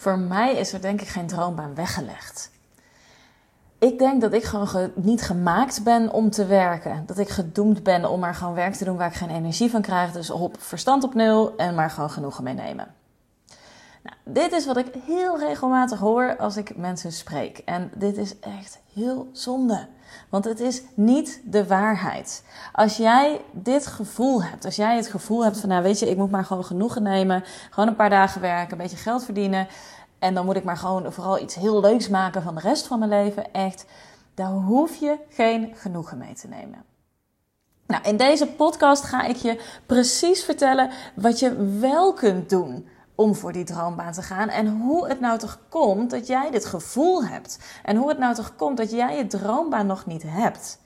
Voor mij is er denk ik geen droombaan weggelegd. Ik denk dat ik gewoon niet gemaakt ben om te werken. Dat ik gedoemd ben om maar gewoon werk te doen waar ik geen energie van krijg. Dus op verstand op nul en maar gewoon genoegen meenemen. Nou, dit is wat ik heel regelmatig hoor als ik mensen spreek. En dit is echt heel zonde. Want het is niet de waarheid. Als jij dit gevoel hebt, als jij het gevoel hebt van, nou weet je, ik moet maar gewoon genoegen nemen, gewoon een paar dagen werken, een beetje geld verdienen. En dan moet ik maar gewoon vooral iets heel leuks maken van de rest van mijn leven. Echt, daar hoef je geen genoegen mee te nemen. Nou, in deze podcast ga ik je precies vertellen wat je wel kunt doen om voor die droombaan te gaan. En hoe het nou toch komt dat jij dit gevoel hebt. En hoe het nou toch komt dat jij je droombaan nog niet hebt.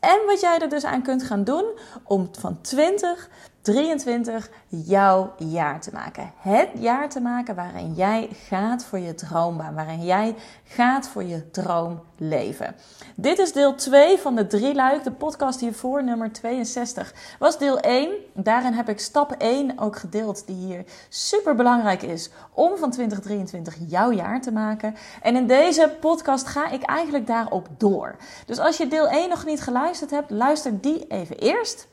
En wat jij er dus aan kunt gaan doen om van 20 23 jouw jaar te maken. Het jaar te maken waarin jij gaat voor je droombaan, waarin jij gaat voor je droomleven. Dit is deel 2 van de drie luik, de podcast hiervoor, nummer 62, was deel 1. Daarin heb ik stap 1 ook gedeeld, die hier super belangrijk is om van 2023 jouw jaar te maken. En in deze podcast ga ik eigenlijk daarop door. Dus als je deel 1 nog niet geluisterd hebt, luister die even eerst.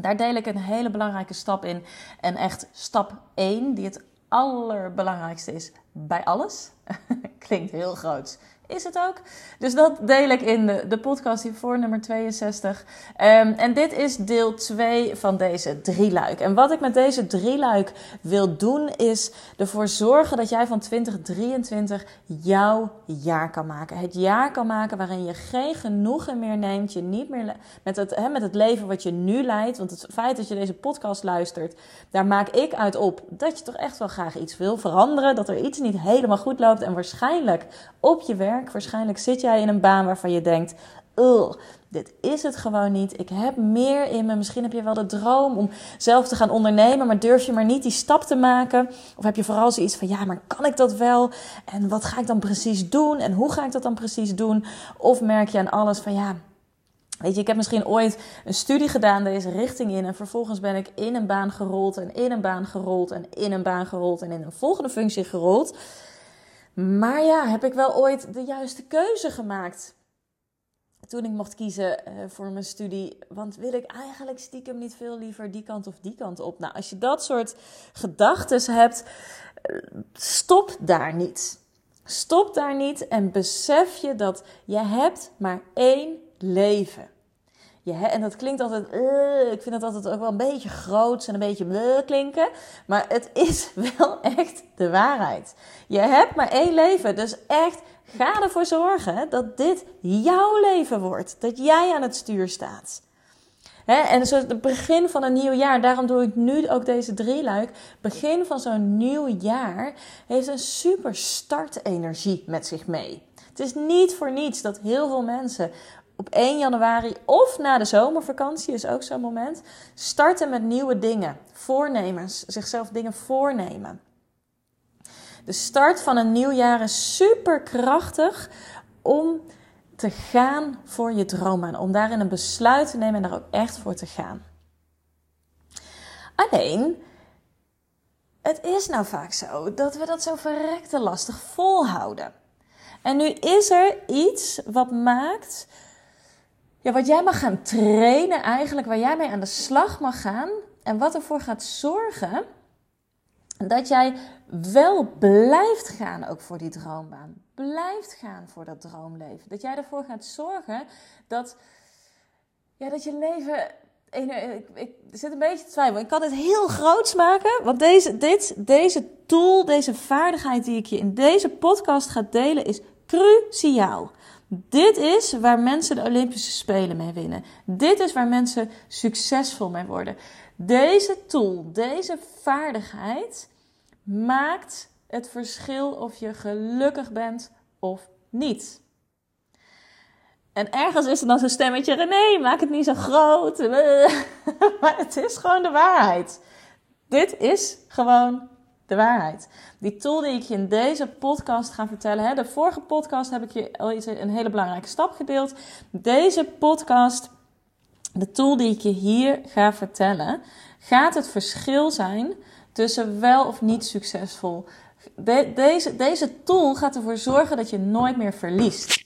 Daar deel ik een hele belangrijke stap in. En echt stap 1, die het allerbelangrijkste is bij alles. Klinkt heel groot is het ook. Dus dat deel ik in de, de podcast hiervoor, nummer 62. Um, en dit is deel 2 van deze drieluik. En wat ik met deze drieluik wil doen, is ervoor zorgen dat jij van 2023 jouw jaar kan maken. Het jaar kan maken waarin je geen genoegen meer neemt. Je niet meer met het, met het leven wat je nu leidt. Want het feit dat je deze podcast luistert, daar maak ik uit op dat je toch echt wel graag iets wil veranderen. Dat er iets niet helemaal goed loopt. En waarschijnlijk op je werk Waarschijnlijk zit jij in een baan waarvan je denkt: Ugh, dit is het gewoon niet. Ik heb meer in me. Misschien heb je wel de droom om zelf te gaan ondernemen, maar durf je maar niet die stap te maken? Of heb je vooral zoiets van: ja, maar kan ik dat wel? En wat ga ik dan precies doen? En hoe ga ik dat dan precies doen? Of merk je aan alles van: ja, Weet je, ik heb misschien ooit een studie gedaan deze richting in. En vervolgens ben ik in een baan gerold en in een baan gerold en in een baan gerold en in een volgende functie gerold. Maar ja, heb ik wel ooit de juiste keuze gemaakt? Toen ik mocht kiezen uh, voor mijn studie. Want wil ik eigenlijk stiekem niet veel liever die kant of die kant op? Nou, als je dat soort gedachten hebt, eh, stop daar niet. Stop daar niet en besef je dat je hebt maar één leven en dat klinkt altijd, uh, ik vind het altijd ook wel een beetje groots en een beetje klinken. Maar het is wel echt de waarheid. Je hebt maar één leven, dus echt ga ervoor zorgen dat dit jouw leven wordt. Dat jij aan het stuur staat. En zo het begin van een nieuw jaar, daarom doe ik nu ook deze drieluik. Begin van zo'n nieuw jaar heeft een super startenergie met zich mee. Het is niet voor niets dat heel veel mensen op 1 januari of na de zomervakantie is ook zo'n moment. Starten met nieuwe dingen, voornemens, zichzelf dingen voornemen. De start van een nieuw jaar is super krachtig om te gaan voor je dromen. Om daarin een besluit te nemen en daar ook echt voor te gaan. Alleen, het is nou vaak zo dat we dat zo verrekte lastig volhouden. En nu is er iets wat maakt ja, wat jij mag gaan trainen eigenlijk, waar jij mee aan de slag mag gaan en wat ervoor gaat zorgen dat jij wel blijft gaan ook voor die droombaan. Blijft gaan voor dat droomleven. Dat jij ervoor gaat zorgen dat, ja, dat je leven ik, ik, zit een beetje twijfel. Ik kan het heel groots maken. Want deze, dit, deze tool, deze vaardigheid die ik je in deze podcast ga delen, is cruciaal. Dit is waar mensen de Olympische Spelen mee winnen. Dit is waar mensen succesvol mee worden. Deze tool, deze vaardigheid maakt het verschil of je gelukkig bent of niet. En ergens is er dan zo'n stemmetje: René, maak het niet zo groot. maar het is gewoon de waarheid. Dit is gewoon de waarheid. Die tool die ik je in deze podcast ga vertellen. Hè, de vorige podcast heb ik je al iets, een hele belangrijke stap gedeeld. Deze podcast, de tool die ik je hier ga vertellen, gaat het verschil zijn tussen wel of niet succesvol deze, deze tool gaat ervoor zorgen dat je nooit meer verliest.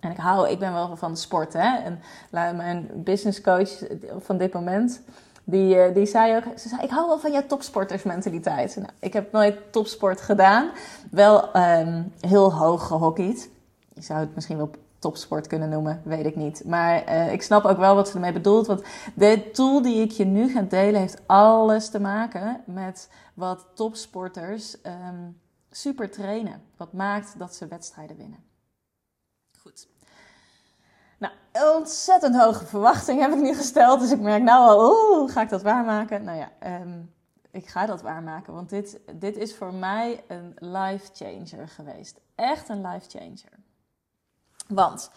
En ik hou, ik ben wel van sport, hè. En mijn business coach van dit moment, die, eh, die zei ook, ze zei, ik hou wel van jouw topsportersmentaliteit. Nou, ik heb nooit topsport gedaan. Wel um, heel hoog gehockeyd. Je zou het misschien wel topsport kunnen noemen, weet ik niet. Maar uh, ik snap ook wel wat ze ermee bedoelt. Want de tool die ik je nu ga delen heeft alles te maken met wat topsporters um, super trainen. Wat maakt dat ze wedstrijden winnen. Goed. Nou, ontzettend hoge verwachting heb ik nu gesteld. Dus ik merk nou al, oeh, ga ik dat waarmaken? Nou ja, um, ik ga dat waarmaken. Want dit, dit is voor mij een life changer geweest. Echt een life changer. Want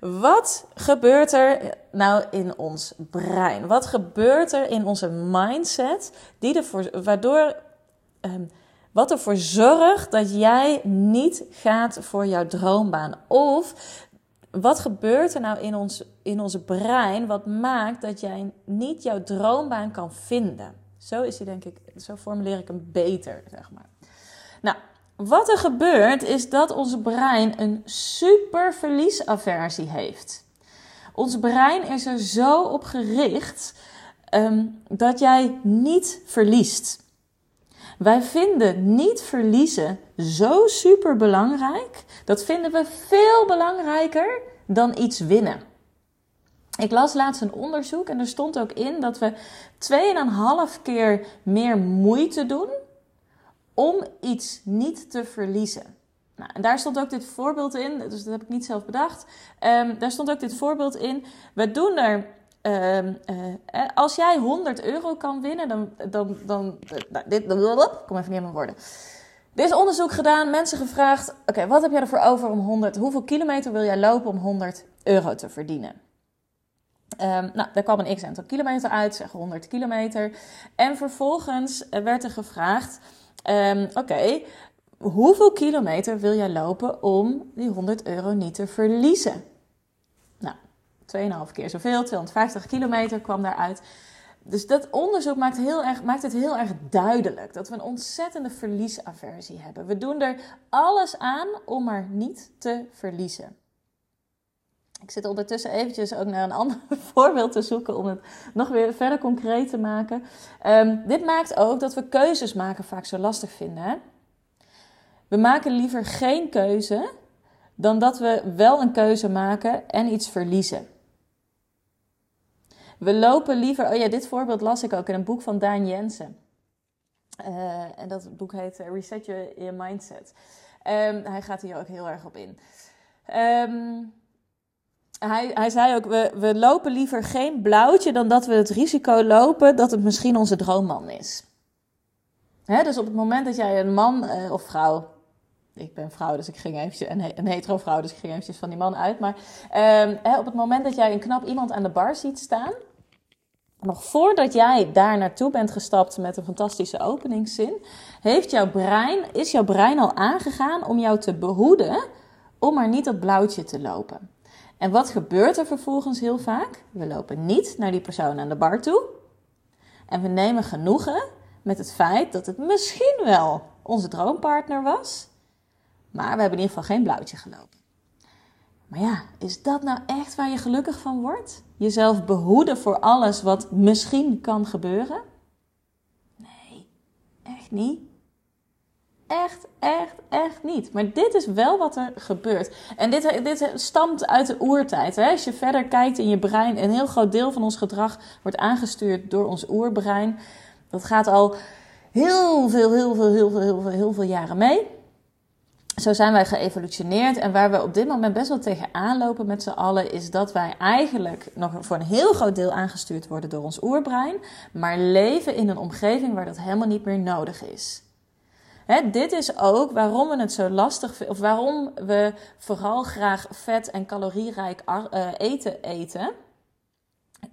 wat gebeurt er nou in ons brein? Wat gebeurt er in onze mindset die ervoor, waardoor, um, wat ervoor zorgt dat jij niet gaat voor jouw droombaan? Of wat gebeurt er nou in ons, in onze brein wat maakt dat jij niet jouw droombaan kan vinden? Zo is hij denk ik, zo formuleer ik hem beter, zeg maar. Nou, wat er gebeurt is dat ons brein een super verliesaversie heeft. Ons brein is er zo op gericht um, dat jij niet verliest. Wij vinden niet verliezen zo super belangrijk. Dat vinden we veel belangrijker dan iets winnen. Ik las laatst een onderzoek en er stond ook in dat we 2,5 keer meer moeite doen om iets niet te verliezen. Nou, en daar stond ook dit voorbeeld in, dus dat heb ik niet zelf bedacht. Um, daar stond ook dit voorbeeld in. We doen er. Um, uh, als jij 100 euro kan winnen, dan. dan, dan nou, dit, kom even niet mijn woorden. Dit is onderzoek gedaan, mensen gevraagd: oké, wat heb jij ervoor over om 100? Hoeveel kilometer wil jij lopen om 100 euro te verdienen? Um, nou, daar kwam een x aantal kilometer uit, zeg 100 kilometer. En vervolgens werd er gevraagd: Um, Oké, hoeveel kilometer wil jij lopen om die 100 euro niet te verliezen? Nou, 2,5 keer zoveel, 250 kilometer kwam daaruit. Dus dat onderzoek maakt, heel erg, maakt het heel erg duidelijk dat we een ontzettende verliesaversie hebben. We doen er alles aan om maar niet te verliezen. Ik zit ondertussen eventjes ook naar een ander voorbeeld te zoeken om het nog weer verder concreet te maken. Um, dit maakt ook dat we keuzes maken vaak zo lastig vinden. We maken liever geen keuze dan dat we wel een keuze maken en iets verliezen. We lopen liever. Oh ja, dit voorbeeld las ik ook in een boek van Daan Jensen. Uh, en dat boek heet eh, Reset Your Mindset. Um, hij gaat hier ook heel erg op in. Um, hij, hij zei ook, we, we lopen liever geen blauwtje dan dat we het risico lopen dat het misschien onze droomman is. Hè, dus op het moment dat jij een man uh, of vrouw, ik ben vrouw, dus ik ging eventjes, een, hetero vrouw, dus ik ging eventjes van die man uit. Maar hè, op het moment dat jij een knap iemand aan de bar ziet staan, nog voordat jij daar naartoe bent gestapt met een fantastische openingszin, heeft jouw brein, is jouw brein al aangegaan om jou te behoeden om maar niet dat blauwtje te lopen. En wat gebeurt er vervolgens heel vaak? We lopen niet naar die persoon aan de bar toe. En we nemen genoegen met het feit dat het misschien wel onze droompartner was. Maar we hebben in ieder geval geen blauwtje gelopen. Maar ja, is dat nou echt waar je gelukkig van wordt? Jezelf behoeden voor alles wat misschien kan gebeuren? Nee, echt niet. Echt, echt, echt niet. Maar dit is wel wat er gebeurt. En dit, dit stamt uit de oertijd. Hè? Als je verder kijkt in je brein, een heel groot deel van ons gedrag wordt aangestuurd door ons oerbrein. Dat gaat al heel veel, heel veel, heel veel, heel veel, heel veel jaren mee. Zo zijn wij geëvolutioneerd. En waar we op dit moment best wel tegenaan lopen met z'n allen, is dat wij eigenlijk nog voor een heel groot deel aangestuurd worden door ons oerbrein. Maar leven in een omgeving waar dat helemaal niet meer nodig is. Dit is ook waarom we het zo lastig vinden, of waarom we vooral graag vet en calorierijk uh, eten eten.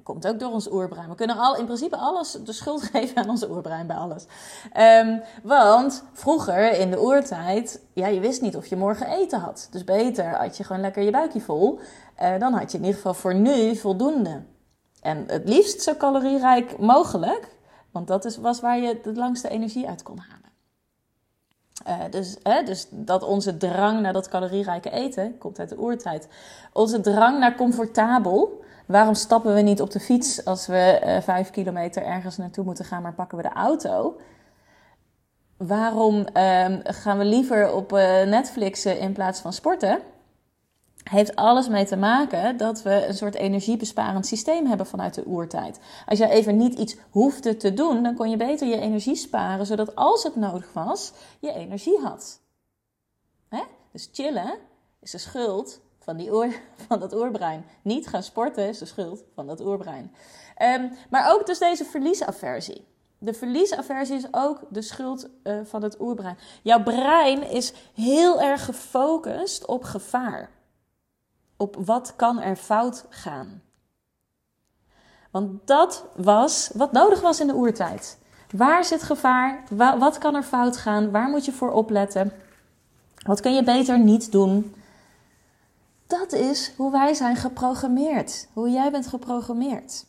Komt ook door ons oerbrein. We kunnen al, in principe alles de schuld geven aan onze oerbrein bij alles. Um, want vroeger in de oertijd, ja, je wist niet of je morgen eten had. Dus beter had je gewoon lekker je buikje vol. Uh, dan had je in ieder geval voor nu voldoende. En het liefst zo calorierijk mogelijk. Want dat is, was waar je de langste energie uit kon halen. dus, dus dat onze drang naar dat calorierijke eten komt uit de oertijd. Onze drang naar comfortabel. Waarom stappen we niet op de fiets als we uh, vijf kilometer ergens naartoe moeten gaan, maar pakken we de auto? Waarom uh, gaan we liever op uh, Netflixen in plaats van sporten? heeft alles mee te maken dat we een soort energiebesparend systeem hebben vanuit de oertijd. Als je even niet iets hoefde te doen, dan kon je beter je energie sparen, zodat als het nodig was, je energie had. Hè? Dus chillen is de schuld van, die oor, van dat oerbrein. Niet gaan sporten is de schuld van dat oerbrein. Um, maar ook dus deze verliesaversie. De verliesaversie is ook de schuld uh, van het oerbrein. Jouw brein is heel erg gefocust op gevaar op wat kan er fout gaan. Want dat was wat nodig was in de oertijd. Waar zit gevaar? Wat kan er fout gaan? Waar moet je voor opletten? Wat kun je beter niet doen? Dat is hoe wij zijn geprogrammeerd. Hoe jij bent geprogrammeerd.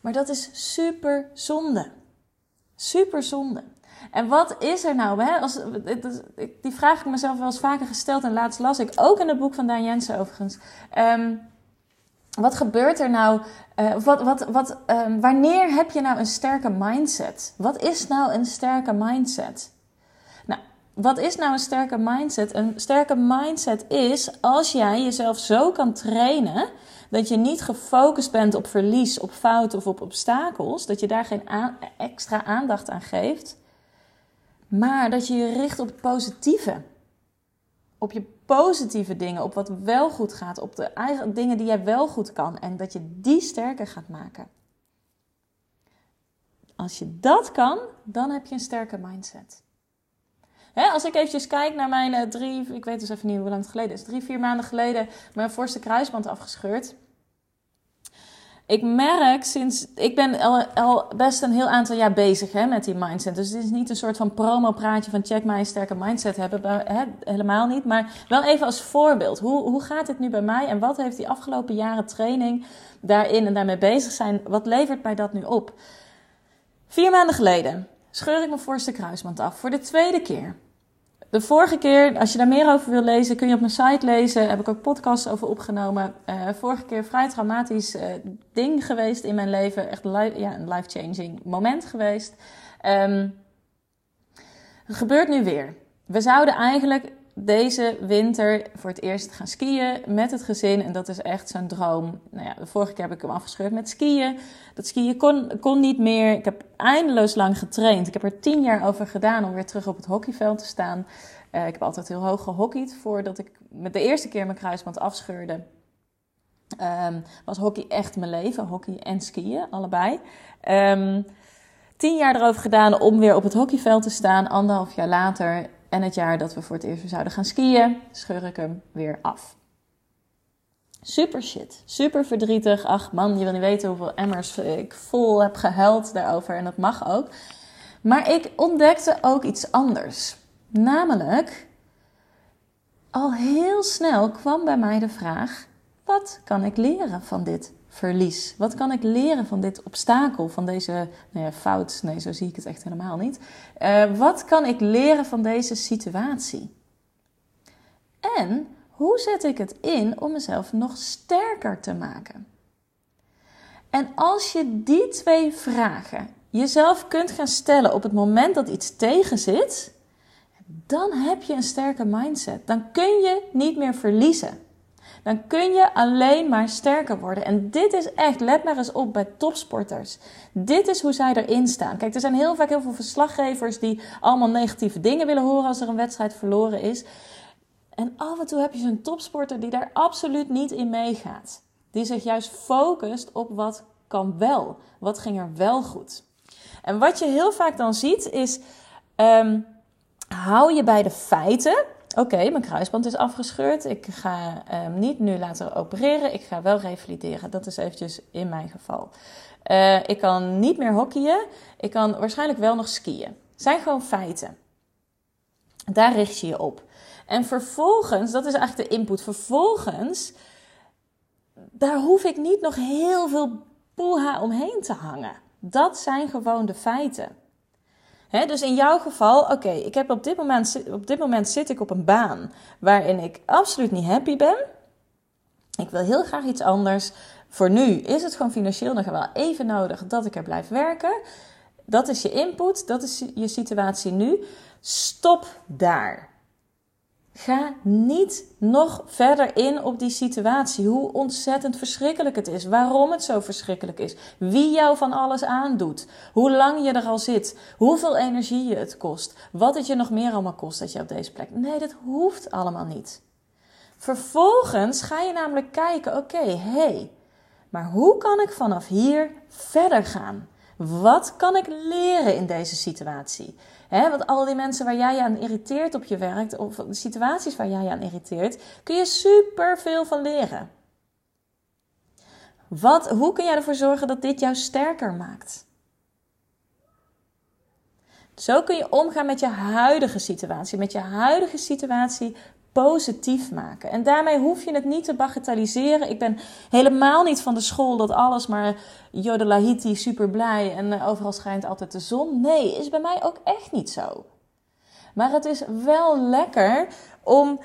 Maar dat is super zonde. Super zonde. En wat is er nou? Hè? Als, die vraag heb ik mezelf wel eens vaker gesteld en laatst las ik ook in het boek van Daan Jensen overigens. Um, wat gebeurt er nou? Uh, wat, wat, wat, um, wanneer heb je nou een sterke mindset? Wat is nou een sterke mindset? Wat is nou een sterke mindset? Een sterke mindset is als jij jezelf zo kan trainen dat je niet gefocust bent op verlies, op fouten of op obstakels, dat je daar geen extra aandacht aan geeft, maar dat je je richt op het positieve. Op je positieve dingen, op wat wel goed gaat, op de eigen dingen die jij wel goed kan en dat je die sterker gaat maken. Als je dat kan, dan heb je een sterke mindset. Als ik eventjes kijk naar mijn uh, drie, ik weet dus even niet hoe lang het geleden is, drie, vier maanden geleden mijn voorste kruisband afgescheurd ik merk sinds. Ik ben al, best een heel aantal jaar bezig hè, met die mindset. Dus het is niet een soort van promo-praatje van check mij sterke mindset hebben. Hè, helemaal niet. Maar wel even als voorbeeld. Hoe, hoe gaat dit nu bij mij en wat heeft die afgelopen jaren training daarin en daarmee bezig zijn? Wat levert mij dat nu op? Vier maanden geleden scheur ik mijn voorste kruisband af voor de tweede keer. De vorige keer, als je daar meer over wil lezen, kun je op mijn site lezen. Heb ik ook podcasts over opgenomen. Uh, vorige keer vrij traumatisch uh, ding geweest in mijn leven. Echt ja, een life-changing moment geweest. Het gebeurt nu weer. We zouden eigenlijk deze winter voor het eerst gaan skiën met het gezin. En dat is echt zo'n droom. Nou ja, de vorige keer heb ik hem afgescheurd met skiën. Dat skiën kon, kon niet meer. Ik heb eindeloos lang getraind. Ik heb er tien jaar over gedaan om weer terug op het hockeyveld te staan. Uh, ik heb altijd heel hoog gehockeyd voordat ik met de eerste keer mijn kruisband afscheurde. Um, was hockey echt mijn leven. Hockey en skiën, allebei. Um, tien jaar erover gedaan om weer op het hockeyveld te staan. Anderhalf jaar later en het jaar dat we voor het eerst zouden gaan skiën, scheur ik hem weer af. Super shit. Super verdrietig. Ach man, je wil niet weten hoeveel emmers ik vol heb gehuild daarover. En dat mag ook. Maar ik ontdekte ook iets anders. Namelijk, al heel snel kwam bij mij de vraag: wat kan ik leren van dit verlies? Wat kan ik leren van dit obstakel, van deze nou ja, fout? Nee, zo zie ik het echt helemaal niet. Uh, wat kan ik leren van deze situatie? En hoe zet ik het in om mezelf nog sterker te maken? En als je die twee vragen jezelf kunt gaan stellen op het moment dat iets tegen zit, dan heb je een sterke mindset. Dan kun je niet meer verliezen dan kun je alleen maar sterker worden. En dit is echt, let maar eens op bij topsporters. Dit is hoe zij erin staan. Kijk, er zijn heel vaak heel veel verslaggevers die allemaal negatieve dingen willen horen als er een wedstrijd verloren is. En af en toe heb je zo'n topsporter die daar absoluut niet in meegaat. Die zich juist focust op wat kan wel. Wat ging er wel goed. En wat je heel vaak dan ziet is, um, hou je bij de feiten oké, mijn kruisband is afgescheurd. Ik ga um, niet nu laten opereren. Ik ga wel revalideren. Dat is eventjes in mijn geval. Uh, ik kan niet meer hockeyen. Ik kan waarschijnlijk wel nog skiën. zijn gewoon feiten. Daar richt je je op. En vervolgens, dat is eigenlijk de input. Vervolgens, daar hoef ik niet nog heel veel poeha omheen te hangen. Dat zijn gewoon de feiten. Dus in jouw geval, oké, ik heb op dit moment, op dit moment zit ik op een baan waarin ik absoluut niet happy ben. Ik wil heel graag iets anders. Voor nu is het gewoon financieel nog wel even nodig dat ik er blijf werken. Dat is je input, dat is je situatie nu. Stop daar. Ga niet nog verder in op die situatie. Hoe ontzettend verschrikkelijk het is. Waarom het zo verschrikkelijk is. Wie jou van alles aandoet. Hoe lang je er al zit. Hoeveel energie je het kost. Wat het je nog meer allemaal kost dat je op deze plek. Nee, dat hoeft allemaal niet. Vervolgens ga je namelijk kijken: oké, hé, hey, maar hoe kan ik vanaf hier verder gaan? Wat kan ik leren in deze situatie? Want al die mensen waar jij je aan irriteert op je werk, of de situaties waar jij je aan irriteert, kun je super veel van leren. Wat, hoe kun jij ervoor zorgen dat dit jou sterker maakt? Zo kun je omgaan met je huidige situatie. Met je huidige situatie positief maken. En daarmee hoef je het niet te bagatelliseren. Ik ben helemaal niet van de school dat alles maar jodelahiti, super blij en eh, overal schijnt altijd de zon. Nee, is bij mij ook echt niet zo. Maar het is wel lekker om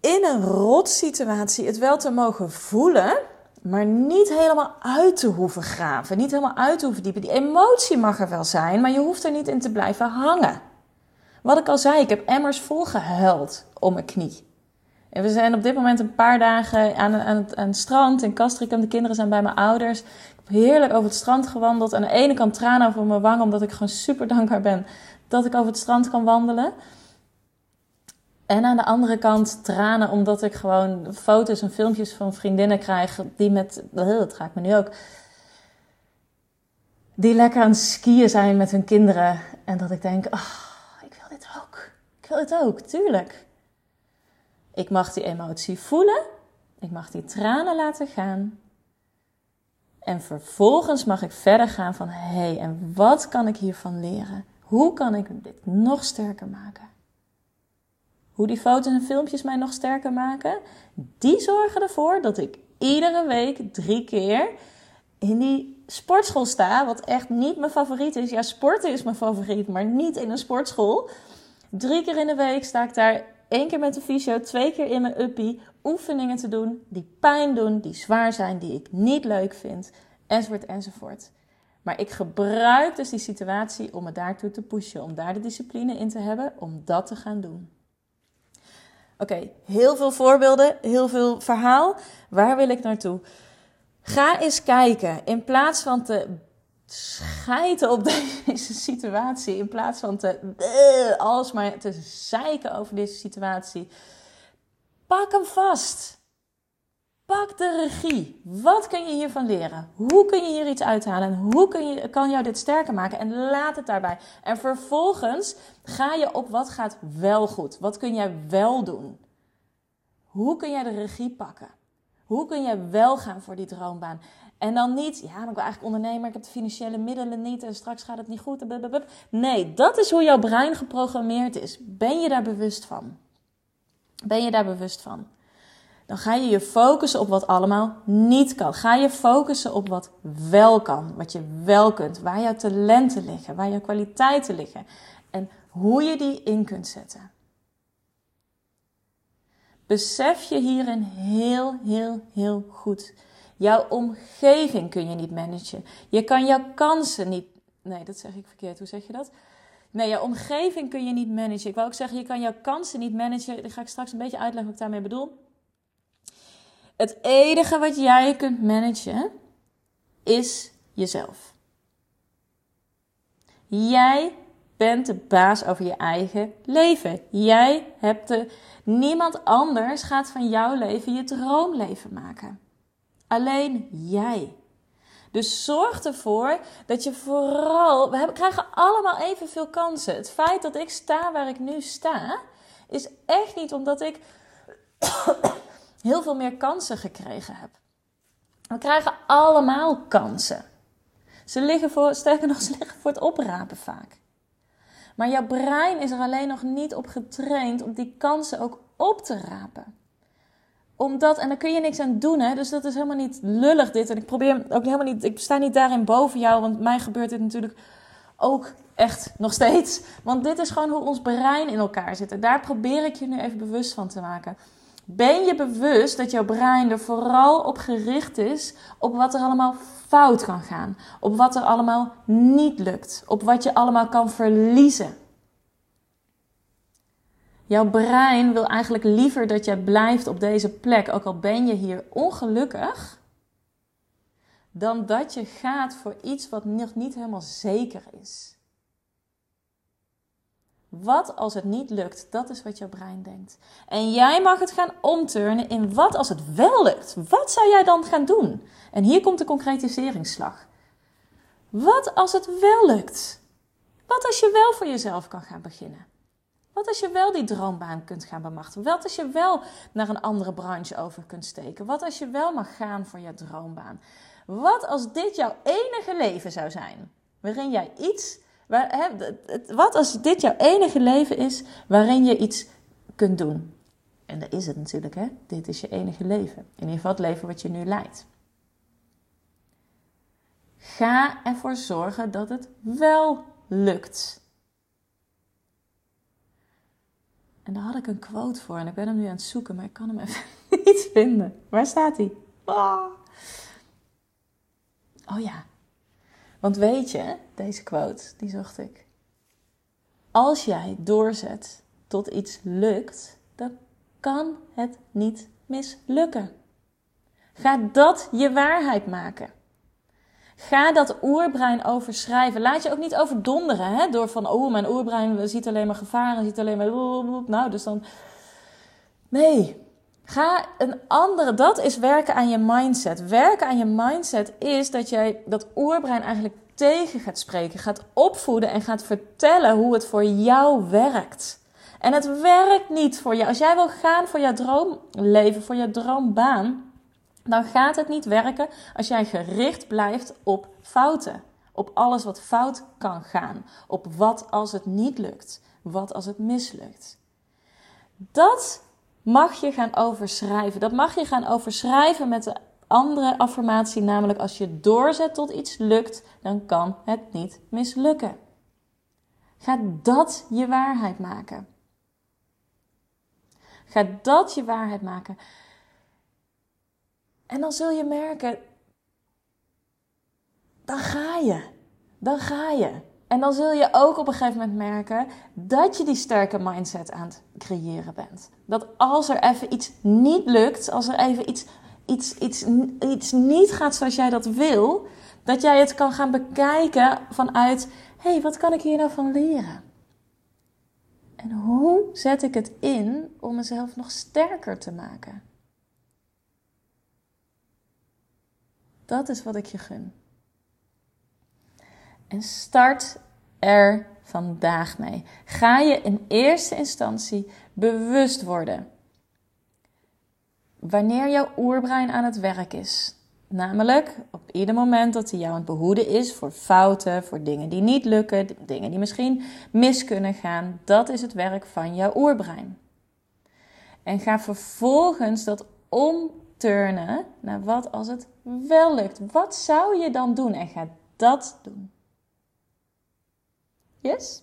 in een rotsituatie het wel te mogen voelen, maar niet helemaal uit te hoeven graven, niet helemaal uit te hoeven diepen. Die emotie mag er wel zijn, maar je hoeft er niet in te blijven hangen. Wat ik al zei, ik heb emmers vol gehuild om mijn knie. En we zijn op dit moment een paar dagen aan, aan, het, strand in Castricum. De kinderen zijn bij mijn ouders. Ik heb heerlijk over het strand gewandeld. Aan de ene kant tranen over mijn wang, omdat ik gewoon super dankbaar ben dat ik over het strand kan wandelen. En aan de andere kant tranen omdat ik gewoon foto's en filmpjes van vriendinnen krijg die met, dat raakt me nu ook, die lekker aan skiën zijn met hun kinderen. En dat ik denk, oh, ik wil het ook, tuurlijk. Ik mag die emotie voelen. Ik mag die tranen laten gaan. En vervolgens mag ik verder gaan van hé, hey, en wat kan ik hiervan leren? Hoe kan ik dit nog sterker maken? Hoe die foto's en filmpjes mij nog sterker maken, die zorgen ervoor dat ik iedere week drie keer in die sportschool sta, wat echt niet mijn favoriet is. Ja, sporten is mijn favoriet, maar niet in een sportschool. Drie keer in de week sta ik daar, één keer met de fysio, twee keer in mijn uppie, oefeningen te doen die pijn doen, die zwaar zijn, die ik niet leuk vind, enzovoort enzovoort. Maar ik gebruik dus die situatie om me daartoe te pushen, om daar de discipline in te hebben, om dat te gaan doen. Oké, heel veel voorbeelden, heel veel verhaal. Waar wil ik naartoe? Ga eens kijken. In plaats van te schijten op deze situatie. In plaats van te uh, alles maar te zeiken over deze situatie. Pak hem vast. Pak de regie. Wat kun je hiervan leren? Hoe kun je hier iets uithalen? En hoe kun je, kan jou dit sterker maken? En laat het daarbij. En vervolgens ga je op wat gaat wel goed. Wat kun jij wel doen? Hoe kun jij de regie pakken? Hoe kun jij wel gaan voor die droombaan? En dan niet, ja, maar ik wil eigenlijk ondernemer, ik heb de financiële middelen niet en straks gaat het niet goed. Nee, dat is hoe jouw brein geprogrammeerd is. Ben je daar bewust van? Ben je daar bewust van? Dan ga je je focussen op wat allemaal niet kan. Ga je focussen op wat wel kan, wat je wel kunt, waar jouw talenten liggen, waar jouw kwaliteiten liggen en hoe je die in kunt zetten. Besef je hierin heel, heel, heel goed Jouw omgeving kun je niet managen. Je kan jouw kansen niet. Nee, dat zeg ik verkeerd. Hoe zeg je dat? Nee, jouw omgeving kun je niet managen. Ik wil ook zeggen, je kan jouw kansen niet managen. Dat ga ik straks een beetje uitleggen wat ik daarmee bedoel. Het enige wat jij kunt managen is jezelf. Jij bent de baas over je eigen leven. Jij hebt de. Niemand anders gaat van jouw leven je droomleven maken. Alleen jij. Dus zorg ervoor dat je vooral. We krijgen allemaal evenveel kansen. Het feit dat ik sta waar ik nu sta, is echt niet omdat ik heel veel meer kansen gekregen heb. We krijgen allemaal kansen. Ze liggen voor, sterker nog, ze liggen voor het oprapen vaak. Maar jouw brein is er alleen nog niet op getraind om die kansen ook op te rapen omdat, en daar kun je niks aan doen, hè? dus dat is helemaal niet lullig dit. En ik probeer ook helemaal niet, ik sta niet daarin boven jou, want mij gebeurt dit natuurlijk ook Echt, nog steeds. Want dit is gewoon hoe ons brein in elkaar zit. En daar probeer ik je nu even bewust van te maken. Ben je bewust dat jouw brein er vooral op gericht is op wat er allemaal fout kan gaan? Op wat er allemaal niet lukt? Op wat je allemaal kan verliezen? Jouw brein wil eigenlijk liever dat jij blijft op deze plek, ook al ben je hier ongelukkig, dan dat je gaat voor iets wat nog niet helemaal zeker is. Wat als het niet lukt? Dat is wat jouw brein denkt. En jij mag het gaan omturnen in wat als het wel lukt? Wat zou jij dan gaan doen? En hier komt de concretiseringsslag. Wat als het wel lukt? Wat als je wel voor jezelf kan gaan beginnen? Wat als je wel die droombaan kunt gaan bemachtigen? Wat als je wel naar een andere branche over kunt steken? Wat als je wel mag gaan voor je droombaan? Wat als dit jouw enige leven zou zijn? Waarin jij iets. Hè, wat als dit jouw enige leven is waarin je iets kunt doen? En dat is het natuurlijk, hè? Dit is je enige leven. In ieder geval het leven wat je nu leidt. Ga ervoor zorgen dat het wel lukt. En daar had ik een quote voor en ik ben hem nu aan het zoeken, maar ik kan hem even niet vinden. Waar staat hij? Ah. Oh ja. Want weet je, deze quote, die zocht ik. Als jij doorzet tot iets lukt, dan kan het niet mislukken. Ga dat je waarheid maken. Ga dat oerbrein overschrijven. Laat je ook niet overdonderen hè? door van, oh, mijn oerbrein ziet alleen maar gevaren, ziet alleen maar. Nou, dus dan. Nee. Ga een andere. Dat is werken aan je mindset. Werken aan je mindset is dat jij dat oerbrein eigenlijk tegen gaat spreken, gaat opvoeden en gaat vertellen hoe het voor jou werkt. En het werkt niet voor jou. Als jij wil gaan voor jouw droomleven, voor jouw droombaan, dan gaat het niet werken als jij gericht blijft op fouten. Op alles wat fout kan gaan. Op wat als het niet lukt. Wat als het mislukt. Dat mag je gaan overschrijven. Dat mag je gaan overschrijven met de andere affirmatie, namelijk als je doorzet tot iets lukt, dan kan het niet mislukken. Ga dat je waarheid maken. Ga dat je waarheid maken. En dan zul je merken, dan ga je. Dan ga je. En dan zul je ook op een gegeven moment merken dat je die sterke mindset aan het creëren bent. Dat als er even iets niet lukt, als er even iets, iets, iets, iets niet gaat zoals jij dat wil, dat jij het kan gaan bekijken vanuit: hé, hey, wat kan ik hier nou van leren? En hoe zet ik het in om mezelf nog sterker te maken? Dat is wat ik je gun. En start er vandaag mee. Ga je in eerste instantie bewust worden wanneer jouw oerbrein aan het werk is. Namelijk op ieder moment dat hij jou aan het behoeden is voor fouten, voor dingen die niet lukken, dingen die misschien mis kunnen gaan. Dat is het werk van jouw oerbrein. En ga vervolgens dat naar wat als het wel lukt. Wat zou je dan doen? En ga dat doen. Yes?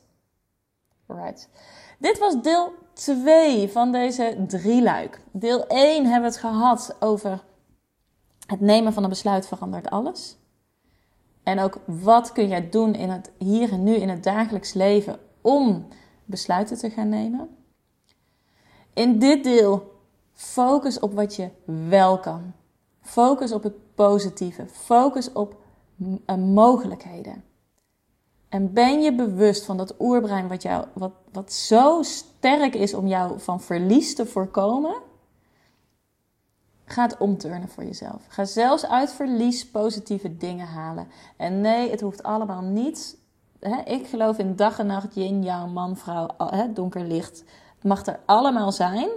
Right. Dit was deel 2 van deze drieluik. Deel 1 hebben we het gehad over het nemen van een besluit verandert alles. En ook wat kun jij doen in het hier en nu in het dagelijks leven om besluiten te gaan nemen. In dit deel focus op wat je wel kan. Focus op het positieve. Focus op eh, mogelijkheden. En ben je bewust van dat oerbrein wat, jou, wat, wat zo sterk is om jou van verlies te voorkomen? Ga het omturnen voor jezelf. Ga zelfs uit verlies positieve dingen halen. En nee, het hoeft allemaal niet. Ik geloof in dag en nacht, yin, yang, man, vrouw, donker, licht. Het mag er allemaal zijn.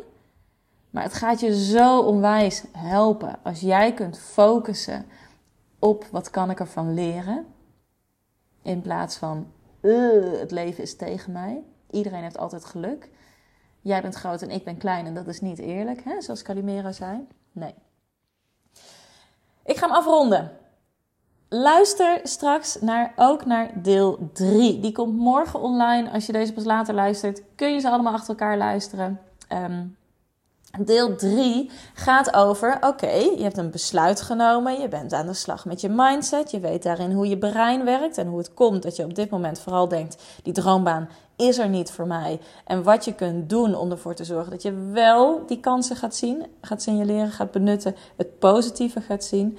Maar het gaat je zo onwijs helpen als jij kunt focussen op wat kan ik ervan leren. In plaats van het leven is tegen mij. Iedereen heeft altijd geluk. Jij bent groot en ik ben klein en dat is niet eerlijk, hè? zoals Calimero zei. Nee. Ik ga hem afronden. luister straks naar, ook naar deel 3. Die komt morgen online. Als je deze pas later luistert, kun je ze allemaal achter elkaar luisteren. Um, Deel 3 gaat over: oké, je hebt een besluit genomen, je bent aan de slag met je mindset, je weet daarin hoe je brein werkt en hoe het komt dat je op dit moment vooral denkt: die droombaan is er niet voor mij. En wat je kunt doen om ervoor te zorgen dat je wel die kansen gaat zien, gaat signaleren, gaat benutten, het positieve gaat zien.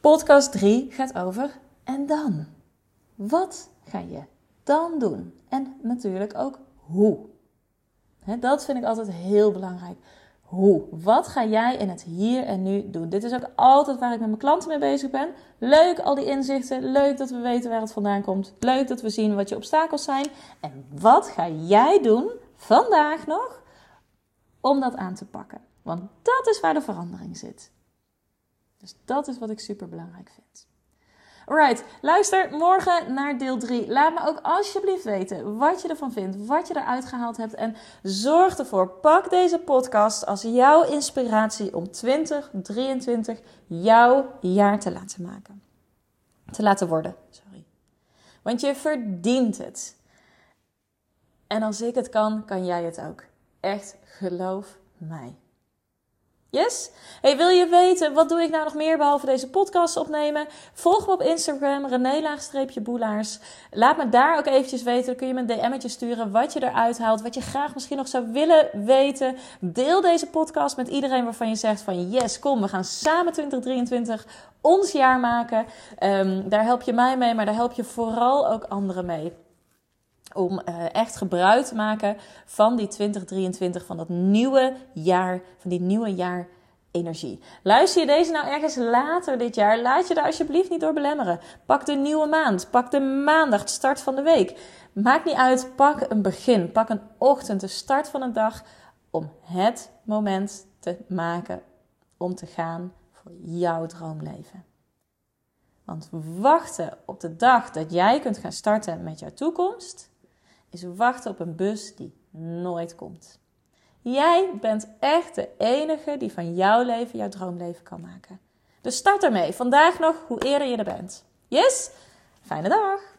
Podcast 3 gaat over: en dan? Wat ga je dan doen? En natuurlijk ook hoe dat vind ik altijd heel belangrijk. Hoe? Wat ga jij in het hier en nu doen? Dit is ook altijd waar ik met mijn klanten mee bezig ben. Leuk, al die inzichten. Leuk dat we weten waar het vandaan komt. Leuk dat we zien wat je obstakels zijn. En wat ga jij doen vandaag nog om dat aan te pakken? Want dat is waar de verandering zit. Dus dat is wat ik super belangrijk vind. Alright, luister morgen naar deel 3. Laat me ook alsjeblieft weten wat je ervan vindt, wat je eruit gehaald hebt. En zorg ervoor, pak deze podcast als jouw inspiratie om 2023 jouw jaar te laten maken. Te laten worden, sorry. Want je verdient het. En als ik het kan, kan jij het ook. Echt, geloof mij. Yes? Wil je weten, wat doe ik nou nog meer behalve deze podcast opnemen? Volg me op Instagram, René-boelaars. Laat me daar ook eventjes weten. Dan kun je me een DM'tje sturen wat je eruit haalt. Wat je graag misschien nog zou willen weten. Deel deze podcast met iedereen waarvan je zegt van... Yes, kom, we gaan samen 2023 ons jaar maken. Um, daar help je mij mee, maar daar help je vooral ook anderen mee om uh, echt gebruik te maken van die 2023, van dat nieuwe jaar, van die nieuwe jaar energie. Luister je deze nou ergens later dit jaar, laat je daar alsjeblieft niet door belemmeren. Pak de nieuwe maand, pak de maandag, de start van de week. Maakt niet uit, pak een begin, pak een ochtend, de start van een dag, om het moment te maken om te gaan voor jouw droomleven. Want wachten op de dag dat jij kunt gaan starten met jouw toekomst, is wachten op een bus die nooit komt. Jij bent echt de enige die van jouw leven jouw droomleven kan maken. Dus start ermee. Vandaag nog, hoe eerder je er bent. Yes? Fijne dag!